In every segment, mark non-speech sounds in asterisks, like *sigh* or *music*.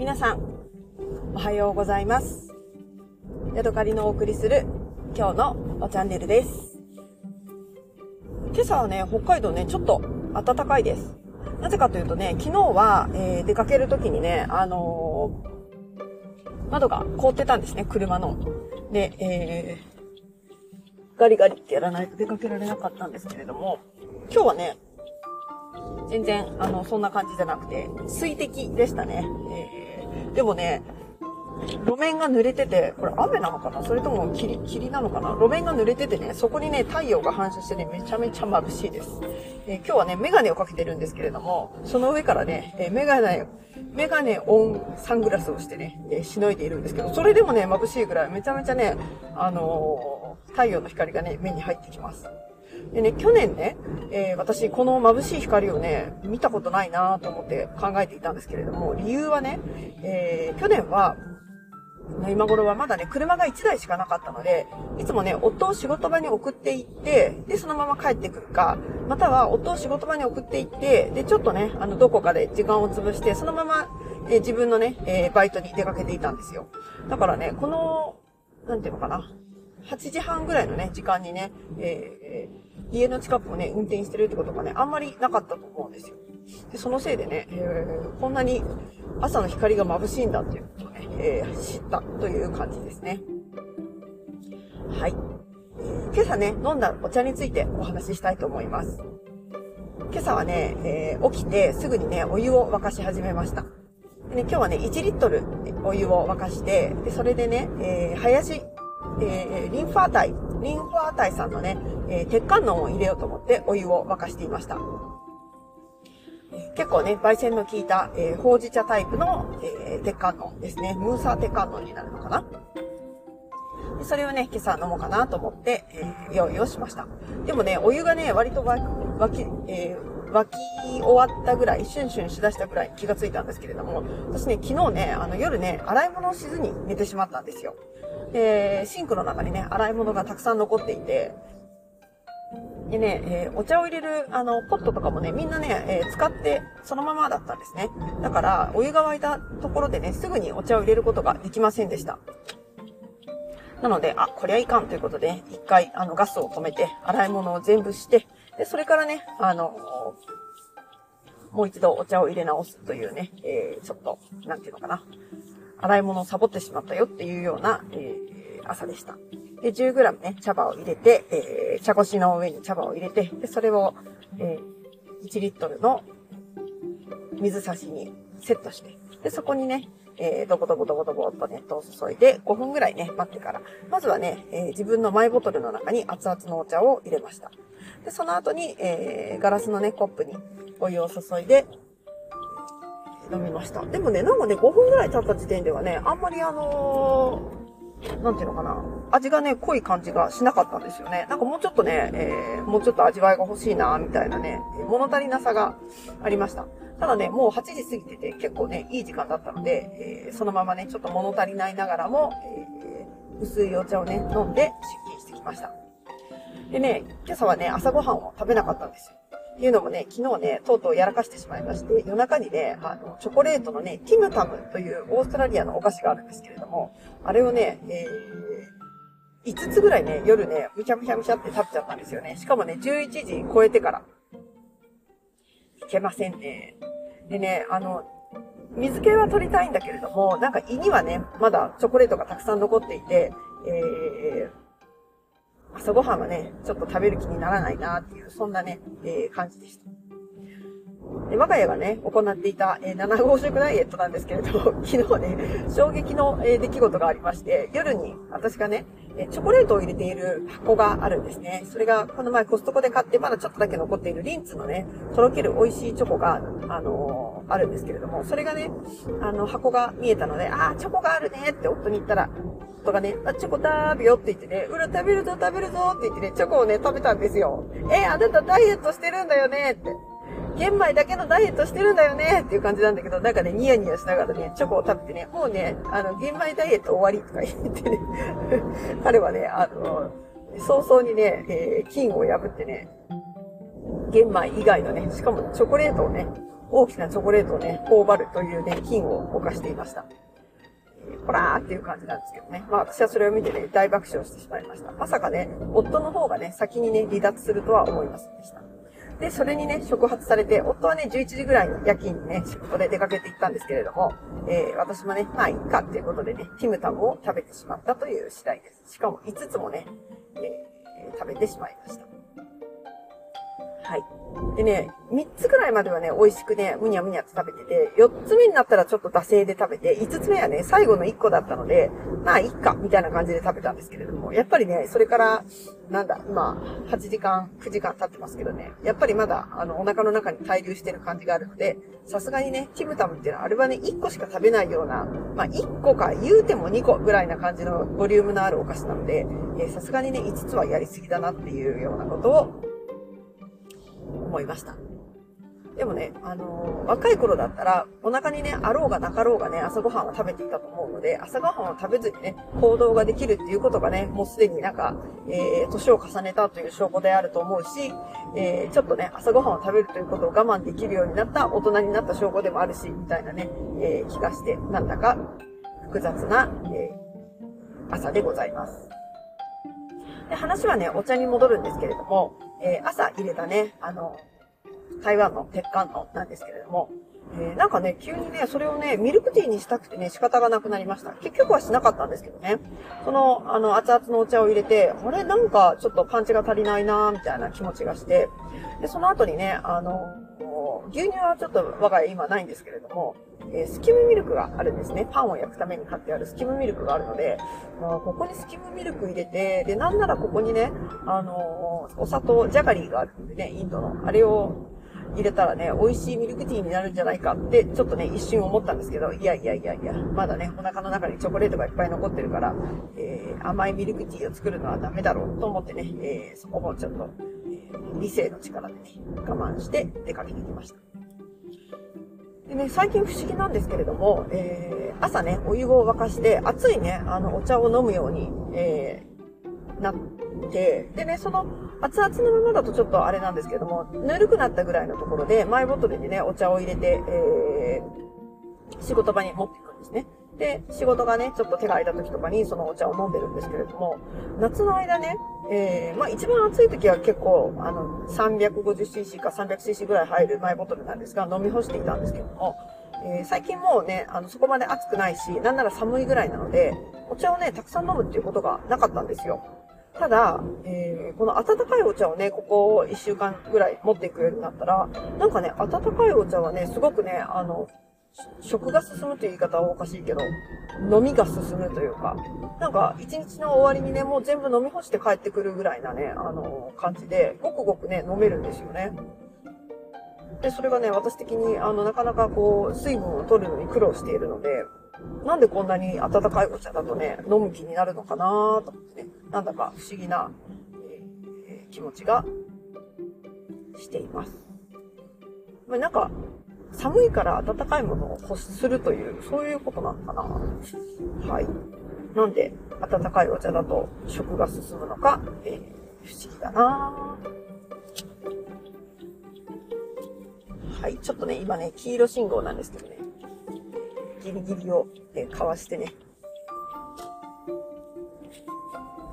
皆さん、おはようございます。ヤドカリのお送りする今日のおチャンネルです。今朝はね、北海道ね、ちょっと暖かいです。なぜかというとね、昨日は、えー、出かける時にね、あのー、窓が凍ってたんですね、車の。で、えー、ガリガリってやらないと出かけられなかったんですけれども、今日はね、全然、あの、そんな感じじゃなくて、水滴でしたね。えー、でもね、路面が濡れてて、これ雨なのかな？それとも霧、霧なのかな？路面が濡れててね、そこにね、太陽が反射してね、めちゃめちゃ眩しいです。えー、今日はね、メガネをかけてるんですけれども、その上からね、えー、メガネ、メガネオンサングラスをしてね、えー、しのいでいるんですけど、それでもね、眩しいぐらい、めちゃめちゃね、あの太陽の光がね、目に入ってきます。でね、去年ね、えー、私、この眩しい光をね、見たことないなと思って考えていたんですけれども、理由はね、えー、去年は、今頃はまだね、車が1台しかなかったので、いつもね、夫を仕事場に送っていって、で、そのまま帰ってくるか、または夫を仕事場に送っていって、で、ちょっとね、あの、どこかで時間を潰して、そのまま、えー、自分のね、えー、バイトに出かけていたんですよ。だからね、この、なんていうのかな、8時半ぐらいのね、時間にね、えー、家の近くをね、運転してるってことがね、あんまりなかったと思うんですよ。で、そのせいでね、えー、こんなに朝の光が眩しいんだっていうことをね、えー、知ったという感じですね。はい。今朝ね、飲んだお茶についてお話ししたいと思います。今朝はね、えー、起きてすぐにね、お湯を沸かし始めました。でね、今日はね、1リットルお湯を沸かして、で、それでね、えー、林えー、リンファー体、リンファー体さんのね、えー、鉄観音を入れようと思ってお湯を沸かしていました。結構ね、焙煎の効いた、えー、ほうじ茶タイプの、えー、鉄観音ですね。ムーサー鉄観音になるのかなそれをね、今朝飲もうかなと思って、えー、用意をしました。でもね、お湯がね、割と沸き、えー、沸き終わったぐらい、シュンシュンしだしたぐらい気がついたんですけれども、私ね、昨日ね、あの夜ね、洗い物をしずに寝てしまったんですよ。で、シンクの中にね、洗い物がたくさん残っていて、でね、えー、お茶を入れる、あの、ポットとかもね、みんなね、えー、使ってそのままだったんですね。だから、お湯が沸いたところでね、すぐにお茶を入れることができませんでした。なので、あ、こりゃいかんということで、一回、あの、ガスを止めて、洗い物を全部して、で、それからね、あの、もう一度お茶を入れ直すというね、えー、ちょっと、なんていうのかな。洗い物をサボってしまったよっていうような、えー、朝でした。で、10g ね、茶葉を入れて、えー、茶こしの上に茶葉を入れて、で、それを、えー、1リットルの水差しにセットして、で、そこにね、えー、ドボドボドボドボっと熱湯を注いで5分ぐらいね、待ってから、まずはね、えー、自分のマイボトルの中に熱々のお茶を入れました。で、その後に、えー、ガラスのね、コップにお湯を注いで、飲みました。でもね、なんかね、5分ぐらい経った時点ではね、あんまりあのー、なんていうのかな。味がね、濃い感じがしなかったんですよね。なんかもうちょっとね、えー、もうちょっと味わいが欲しいな、みたいなね、物足りなさがありました。ただね、もう8時過ぎてて結構ね、いい時間だったので、えー、そのままね、ちょっと物足りないながらも、えー、薄いお茶をね、飲んで出勤してきました。でね、今朝はね、朝ごはんを食べなかったんですよ。っていうのもね、昨日ね、とうとうやらかしてしまいまして、夜中にね、あの、チョコレートのね、ティムタムというオーストラリアのお菓子があるんですけれども、あれをね、えー、5つぐらいね、夜ね、むしゃむしゃむしゃって食べちゃったんですよね。しかもね、11時超えてから。いけませんね。でね、あの、水気は取りたいんだけれども、なんか胃にはね、まだチョコレートがたくさん残っていて、えー、朝ごはんはね、ちょっと食べる気にならないなっていう、そんなね、えー、感じでした。で我が家がね、行っていた、えー、7号食ダイエットなんですけれど、*laughs* 昨日ね、衝撃の、えー、出来事がありまして、夜に私がね、えチョコレートを入れている箱があるんですね。それが、この前コストコで買ってまだちょっとだけ残っているリンツのね、とろける美味しいチョコが、あのー、あるんですけれども、それがね、あの、箱が見えたので、あー、チョコがあるねって夫に言ったら、夫がね、あ、チョコ食べよって言ってね、うら食べるぞ食べるぞって言ってね、チョコをね、食べたんですよ。え、あなたダイエットしてるんだよねって。玄米だけのダイエットしてるんだよねっていう感じなんだけど、なんかね、ニヤニヤしながらね、チョコを食べてね、もうね、あの、玄米ダイエット終わりとか言ってね、*laughs* 彼はね、あの、早々にね、えー、金を破ってね、玄米以外のね、しかもチョコレートをね、大きなチョコレートをね、頬張るというね、金を犯していました。ほらーっていう感じなんですけどね。まあ私はそれを見てね、大爆笑してしまいました。まさかね、夫の方がね、先にね、離脱するとは思いませんでした。で、それにね、触発されて、夫はね、11時ぐらいに夜勤にね、仕事で出かけて行ったんですけれども、えー、私もね、まあ、いっかっていうことでね、ティムタムを食べてしまったという次第です。しかも5つもね、えー、食べてしまいました。はい。でね、3つくらいまではね、美味しくね、むにゃむにゃと食べてて、4つ目になったらちょっと惰性で食べて、5つ目はね、最後の1個だったので、まあ、いっか、みたいな感じで食べたんですけれども、やっぱりね、それから、なんだ、今、8時間、9時間経ってますけどね、やっぱりまだ、あの、お腹の中に滞留してる感じがあるので、さすがにね、ティムタムっていうのは、あれはね、1個しか食べないような、まあ、1個か、言うても2個ぐらいな感じのボリュームのあるお菓子なので、さすがにね、5つはやりすぎだなっていうようなことを、思いました。でもね、あのー、若い頃だったら、お腹にね、あろうがなかろうがね、朝ごはんを食べていたと思うので、朝ごはんを食べずにね、行動ができるっていうことがね、もうすでになんか、えー、年を重ねたという証拠であると思うし、えー、ちょっとね、朝ごはんを食べるということを我慢できるようになった大人になった証拠でもあるし、みたいなね、えー、気がして、なんだか複雑な、えー、朝でございます。で、話はね、お茶に戻るんですけれども、えー、朝入れたね、あの、台湾の鉄管のなんですけれども、えー、なんかね、急にね、それをね、ミルクティーにしたくてね、仕方がなくなりました。結局はしなかったんですけどね。その、あの、熱々のお茶を入れて、あれ、なんか、ちょっとパンチが足りないなみたいな気持ちがして、で、その後にね、あの、牛乳はちょっと我が家今ないんですけれども、えー、スキムミルクがあるんですね。パンを焼くために買ってあるスキムミルクがあるので、まあ、ここにスキムミルク入れて、で、なんならここにね、あのー、お砂糖、ジャガリーがあるんでね、インドの。あれを入れたらね、美味しいミルクティーになるんじゃないかって、ちょっとね、一瞬思ったんですけど、いやいやいやいや、まだね、お腹の中にチョコレートがいっぱい残ってるから、えー、甘いミルクティーを作るのはダメだろうと思ってね、えー、そこもちょっと、えー、理性の力でね、我慢して出かけてきました。でね、最近不思議なんですけれども、えー、朝ね、お湯を沸かして、熱いね、あの、お茶を飲むように、えー、なって、でね、その、熱々のままだとちょっとあれなんですけども、ぬるくなったぐらいのところで、マイボトルにね、お茶を入れて、えー、仕事場に持っていくんですね。で、仕事がね、ちょっと手が空いた時とかにそのお茶を飲んでるんですけれども、夏の間ね、えー、まあ一番暑い時は結構、あの、350cc か 300cc ぐらい入るマイボトルなんですが、飲み干していたんですけども、えー、最近もうね、あの、そこまで暑くないし、なんなら寒いぐらいなので、お茶をね、たくさん飲むっていうことがなかったんですよ。ただ、えー、この温かいお茶をね、ここ1週間ぐらい持っていくようになったら、なんかね、温かいお茶はね、すごくね、あの、食が進むという言い方はおかしいけど、飲みが進むというか、なんか一日の終わりにね、もう全部飲み干して帰ってくるぐらいなね、あの、感じで、ごくごくね、飲めるんですよね。で、それがね、私的に、あの、なかなかこう、水分を取るのに苦労しているので、なんでこんなに温かいお茶だとね、飲む気になるのかなと思ってね、なんだか不思議な、えー、気持ちがしています。まあ、なんか、寒いから暖かいものを欲するという、そういうことなのかなはい。なんで、温かいお茶だと食が進むのか、えー、不思議だなはい。ちょっとね、今ね、黄色信号なんですけどね、ギリギリを、ね、かわしてね、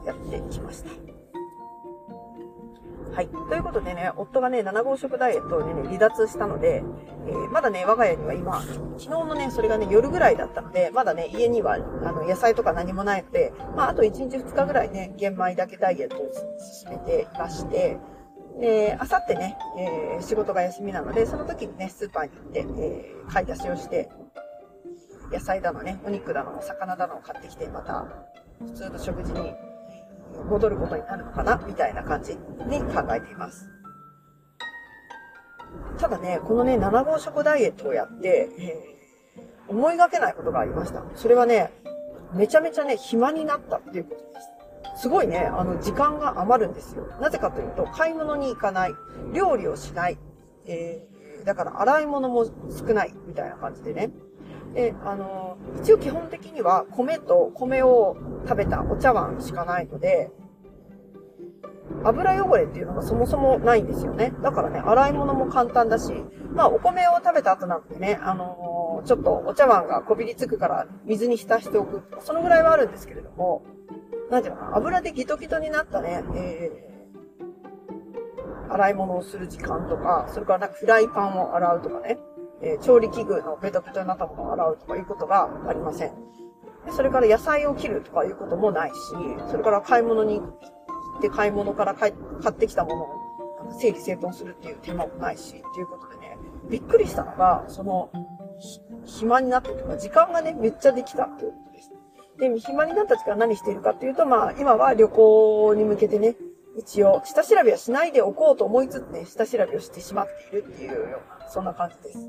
やってきました。はい。ということでね、夫がね、7号食ダイエットにね、離脱したので、えー、まだね、我が家には今、昨日のね、それがね、夜ぐらいだったので、まだね、家には、あの、野菜とか何もないので、まあ、あと1日2日ぐらいね、玄米だけダイエットを進めていまして、で、あさってね、えー、仕事が休みなので、その時にね、スーパーに行って、えー、買い出しをして、野菜だのね、お肉だの、魚だのを買ってきて、また、普通の食事に戻ることになるのかなみたいな感じに考えています。ただね、このね、7号食ダイエットをやって、えー、思いがけないことがありました。それはね、めちゃめちゃね、暇になったっていうことです。すごいね、あの、時間が余るんですよ。なぜかというと、買い物に行かない、料理をしない、えー、だから洗い物も少ない、みたいな感じでね。で、あの、一応基本的には米と米を食べたお茶碗しかないので、油汚れっていうのがそもそもないんですよね。だからね、洗い物も簡単だし、まあ、お米を食べた後なんでね、あの、ちょっとお茶碗がこびりつくから水に浸しておく。そのぐらいはあるんですけれども、なんていうのかな、油でギトギトになったね、えー、洗い物をする時間とか、それからなんかフライパンを洗うとかね、えー、調理器具のベトベトになったものを洗うとかいうことがありません。それから野菜を切るとかいうこともないし、それから買い物に行って買い物から買ってきたものを整理整頓するっていう手間もないし、っていうことでね、びっくりしたのが、その、暇になってとか、時間がね、めっちゃできたっていうことです。で、暇になった時間何しているかっていうと、まあ、今は旅行に向けてね、一応、下調べはしないでおこうと思いつつね、下調べをしてしまっているっていうような、そんな感じです。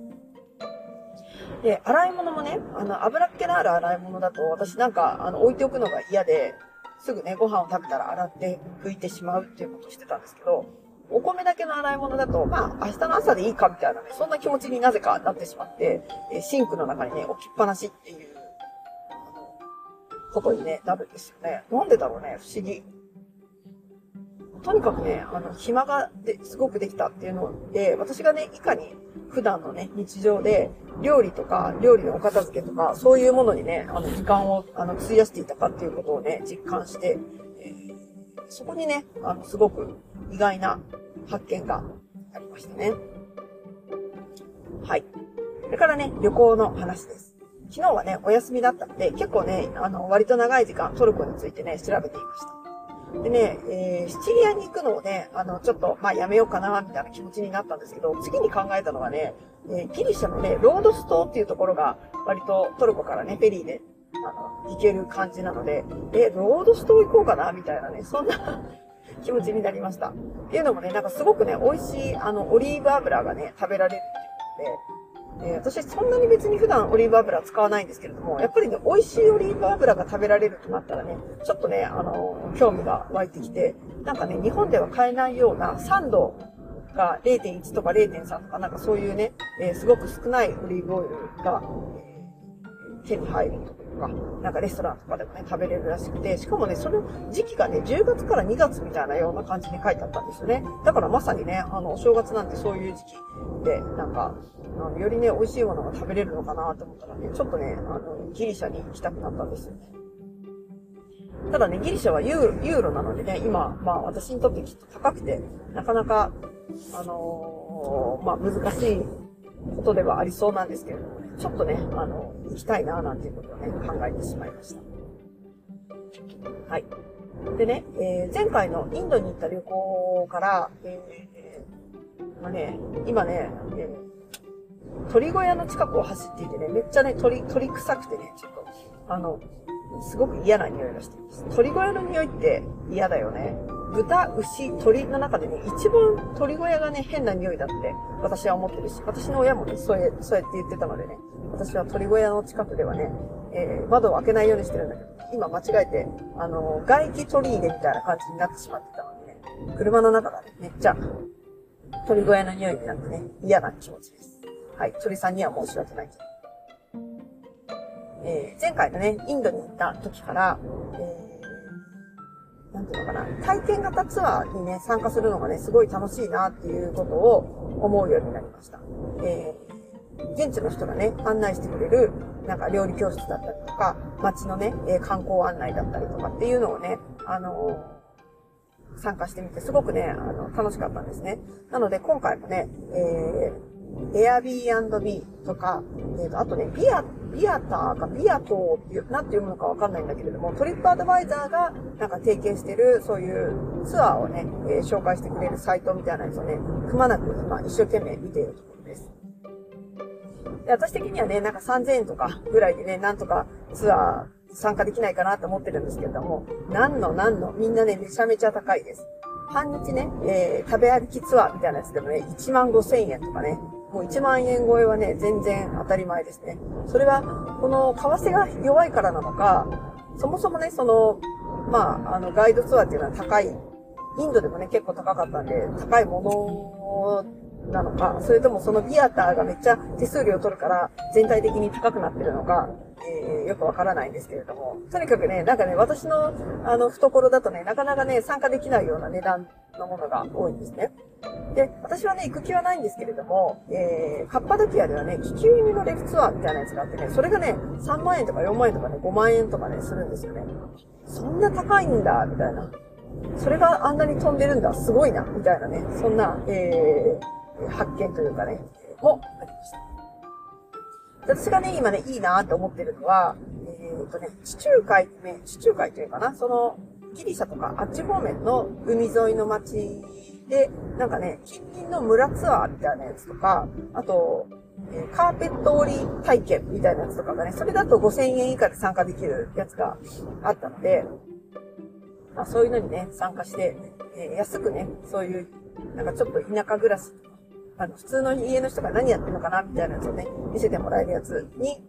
で、洗い物もね、あの、油っ気のある洗い物だと、私なんか、あの、置いておくのが嫌で、すぐね、ご飯を食べたら洗って拭いてしまうっていうことをしてたんですけど、お米だけの洗い物だと、まあ、明日の朝でいいかみたいなね、そんな気持ちになぜかなってしまって、えシンクの中にね、置きっぱなしっていう、ことにね、なるんですよね。なんでだろうね、不思議。とにかくね、あの、暇がですごくできたっていうので、私がね、いかに普段のね、日常で、料理とか、料理のお片付けとか、そういうものにね、あの、時間を、あの、費やしていたかっていうことをね、実感して、えー、そこにね、あの、すごく意外な発見がありましたね。はい。それからね、旅行の話です。昨日はね、お休みだったので、結構ね、あの、割と長い時間トルコについてね、調べていました。でね、えー、シチリアに行くのをね、あの、ちょっと、まあ、やめようかな、みたいな気持ちになったんですけど、次に考えたのはね、えー、ギリシャのね、ロードス島っていうところが、割とトルコからね、フェリーで、あの、行ける感じなので、え、ロードス島行こうかな、みたいなね、そんな *laughs* 気持ちになりました。っていうのもね、なんかすごくね、美味しい、あの、オリーブ油がね、食べられるっていうことえ、私そんなに別に普段オリーブ油使わないんですけれども、やっぱりね、美味しいオリーブ油が食べられるとなったらね、ちょっとね、あの、興味が湧いてきて、なんかね、日本では買えないような酸度が0.1とか0.3とかなんかそういうね、えー、すごく少ないオリーブオイルが、手に入ると。か、なんかレストランとかでもね、食べれるらしくて、しかもね、その時期がね、10月から2月みたいなような感じに書いてあったんですよね。だからまさにね、あの、お正月なんてそういう時期で、なんか、あのよりね、美味しいものが食べれるのかなと思ったらね、ちょっとね、あの、ギリシャに行きたくなったんですよね。ただね、ギリシャはユーユーロなのでね、今、まあ私にとってきっと高くて、なかなか、あのー、まあ難しいことではありそうなんですけれどもね、ちょっとね、あの、行きたいな、なんていうことをね、考えてしまいました。はい。でね、えー、前回のインドに行った旅行から、えー、まあね、今ね、えー、鳥小屋の近くを走っていてね、めっちゃね、鳥、鳥臭くてね、ちょっと、あの、すごく嫌な匂いがしています。鳥小屋の匂いって嫌だよね。豚、牛、鳥の中でね、一番鳥小屋がね、変な匂いだって私は思ってるし、私の親もね、そうやそうやって言ってたのでね、私は鳥小屋の近くではね、えー、窓を開けないようにしてるんだけど、今間違えて、あの、外気鳥入れみたいな感じになってしまってたのでね、車の中がね、めっちゃ鳥小屋の匂いになってね、嫌な気持ちです。はい、鳥さんには申し訳ないけど。えー、前回のね、インドに行った時から、えーなんていうのかな、体験型ツアーにね、参加するのがね、すごい楽しいなっていうことを思うようになりました。えー、現地の人がね、案内してくれる、なんか料理教室だったりとか、街のね、え観光案内だったりとかっていうのをね、あのー、参加してみて、すごくね、あの、楽しかったんですね。なので、今回もね、えー、Airbnb とか、えーと、あとね、ビアビアターかビアトーっていう、なんて読むのかわかんないんだけれども、トリップアドバイザーがなんか提携してる、そういうツアーをね、えー、紹介してくれるサイトみたいなやつをね、くまなく今一生懸命見ているとで。私的にはね、なんか3000円とかぐらいでね、なんとかツアー参加できないかなと思ってるんですけれども、何の何の、みんなね、めちゃめちゃ高いです。半日ね、えー、食べ歩きツアーみたいなやつでもね、1万5千円とかね、もう1万円超えはね、全然当たり前ですね。それは、この為替が弱いからなのか、そもそもね、その、まあ、あの、ガイドツアーっていうのは高い、インドでもね、結構高かったんで、高いものなのか、それともそのビアターがめっちゃ手数料取るから全体的に高くなってるのか、えー、よくわからないんですけれども、とにかくね、なんかね、私のあの懐だとね、なかなかね、参加できないような値段のものが多いんですね。で、私はね、行く気はないんですけれども、えー、カッパドキアではね、気球入りのレフツアーみたいなやつがあってね、それがね、3万円とか4万円とかね、5万円とかね、するんですよね。そんな高いんだ、みたいな。それがあんなに飛んでるんだ、すごいな、みたいなね、そんな、えー、発見というかね、もありました。私がね、今ね、いいなって思ってるのは、えー、っとね、地中海ね、地中海というかな、その、ギリシャとかあっち方面の海沿いの街で、なんかね、近隣の村ツアーみたいなやつとか、あと、えー、カーペット折り体験みたいなやつとかがね、それだと5000円以下で参加できるやつがあったので、まあ、そういうのにね、参加して、えー、安くね、そういう、なんかちょっと田舎暮らし、あの、普通の家の人が何やってるのかな、みたいなやつをね、見せてもらえるやつに、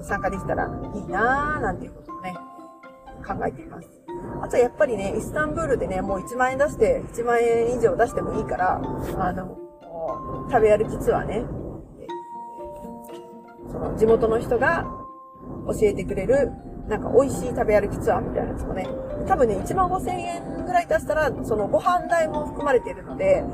え、参加できたらいいなーなんていうことをね、考えています。あとはやっぱりね、イスタンブールでね、もう1万円出して、1万円以上出してもいいから、あの、食べ歩きツアーね、その地元の人が教えてくれるなんか美味しい食べ歩きツアーみたいなやつもね、多分ね、1万5千円ぐらい出したら、そのご飯代も含まれているので、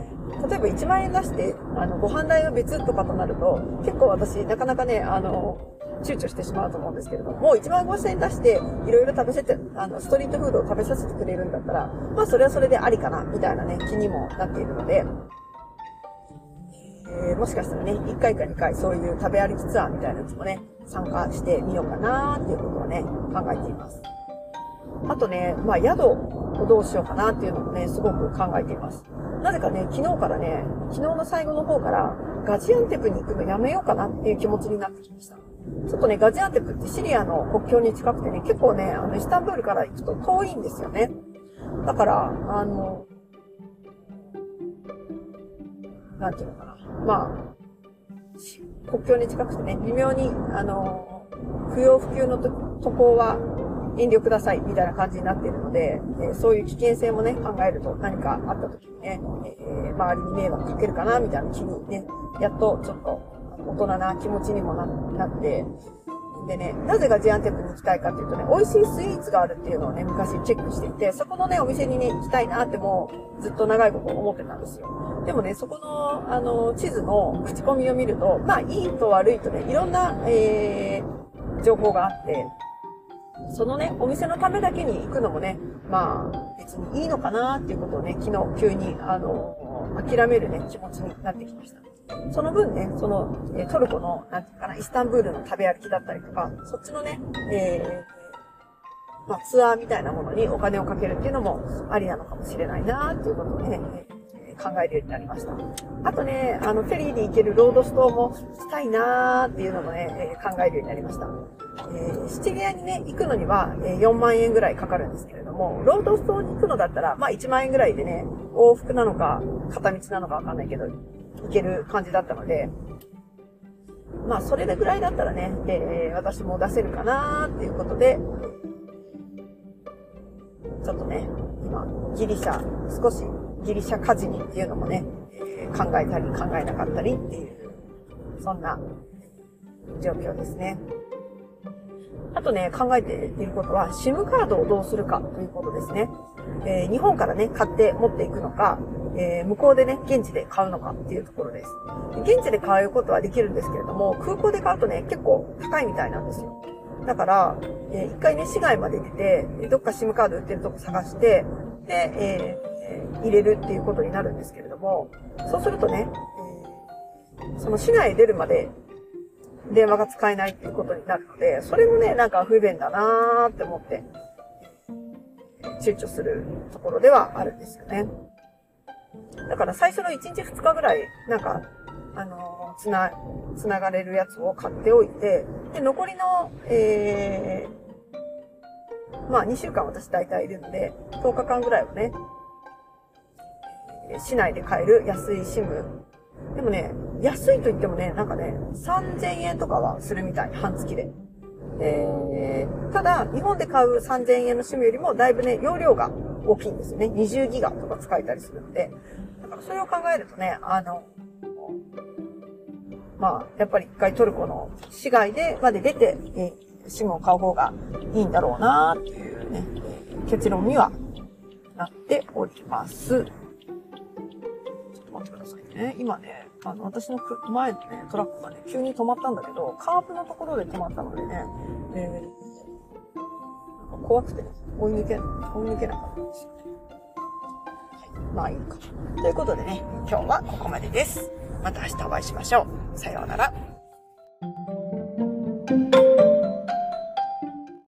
例えば1万円出して、あの、ご飯代は別とかとなると、結構私、なかなかね、あの、躊躇してしまうと思うんですけれども、もう1万5千円出して、いろいろ食べせて、あの、ストリートフードを食べさせてくれるんだったら、まあ、それはそれでありかな、みたいなね、気にもなっているので、えー、もしかしたらね、1回か2回そういう食べ歩きツアーみたいなやつもね、参加してみようかなーっていうことをね、考えています。あとね、まあ宿をどうしようかなっていうのもね、すごく考えています。なぜかね、昨日からね、昨日の最後の方からガジアンテプに行くのやめようかなっていう気持ちになってきました。ちょっとね、ガジアンテプってシリアの国境に近くてね、結構ね、あの、イスタンブールから行くと遠いんですよね。だから、あの、なんていうのかな。まあ、国境に近くてね、微妙に、あの、不要不急の渡航は遠慮くださいみたいな感じになっているので、えー、そういう危険性もね、考えると何かあった時にね、えー、周りに迷惑かけるかなみたいな気にね、やっとちょっと大人な気持ちにもなって、でね、なぜガジアンテップに行きたいかっていうとね、美味しいスイーツがあるっていうのをね、昔チェックしていて、そこのね、お店にね、行きたいなってもうずっと長いこと思ってたんですよ。でもね、そこの、あの、地図の口コミを見ると、まあ、いいと悪いとね、いろんな、えー、情報があって、そのね、お店のためだけに行くのもね、まあ、別にいいのかなっていうことをね、昨日急に、あの、諦めるね、気持ちになってきました。その分ね、その、えトルコの、なんていうかな、イスタンブールの食べ歩きだったりとか、そっちのね、えー、まあ、ツアーみたいなものにお金をかけるっていうのもありなのかもしれないなっていうことをね、考えるようになりました。あとね、あの、フェリーで行けるロードストアもしたいなーっていうのもね、え考えるようになりました。えー、シチリアにね、行くのには、え4万円ぐらいかかるんですけれども、ロードストアに行くのだったら、まあ1万円ぐらいでね、往復なのか、片道なのかわかんないけど、いける感じだったので、まあそれぐらいだったらね、えー、私も出せるかなっていうことで、ちょっとね、今、ギリシャ、少しギリシャカジニっていうのもね、考えたり考えなかったりっていう、そんな状況ですね。あとね、考えていることは、SIM カードをどうするかということですね。えー、日本からね、買って持っていくのか、えー、向こうでね、現地で買うのかっていうところです。現地で買うことはできるんですけれども、空港で買うとね、結構高いみたいなんですよ。だから、えー、一回ね、市外まで出て、どっか SIM カード売ってるとこ探して、で、えー、入れるっていうことになるんですけれども、そうするとね、え、その市外へ出るまで電話が使えないっていうことになるので、それもね、なんか不便だなーって思って、躊躇するところではあるんですよね。だから最初の1日2日ぐらい、なんか、あのつな、つながれるやつを買っておいて、で、残りの、えー、まあ2週間私大体いるので、10日間ぐらいはね、市内で買える安い SIM。でもね、安いと言ってもね、なんかね、3000円とかはするみたい、半月で。えー、ただ、日本で買う3000円の SIM よりもだいぶね、容量が大きいんですよね。20ギガとか使えたりするので。だからそれを考えるとね、あの、まあ、やっぱり一回トルコの市外で、まで出て、えー、SIM を買う方がいいんだろうなっていうね、結論にはなっております。ちょっと待ってくださいね。今ね、あの、私の前のね、トラックがね、急に止まったんだけど、カーブのところで止まったのでね、えー、怖くて、追い抜け、追い抜けなかったんですよね。はい。まあいいか。ということでね、今日はここまでです。また明日お会いしましょう。さようなら。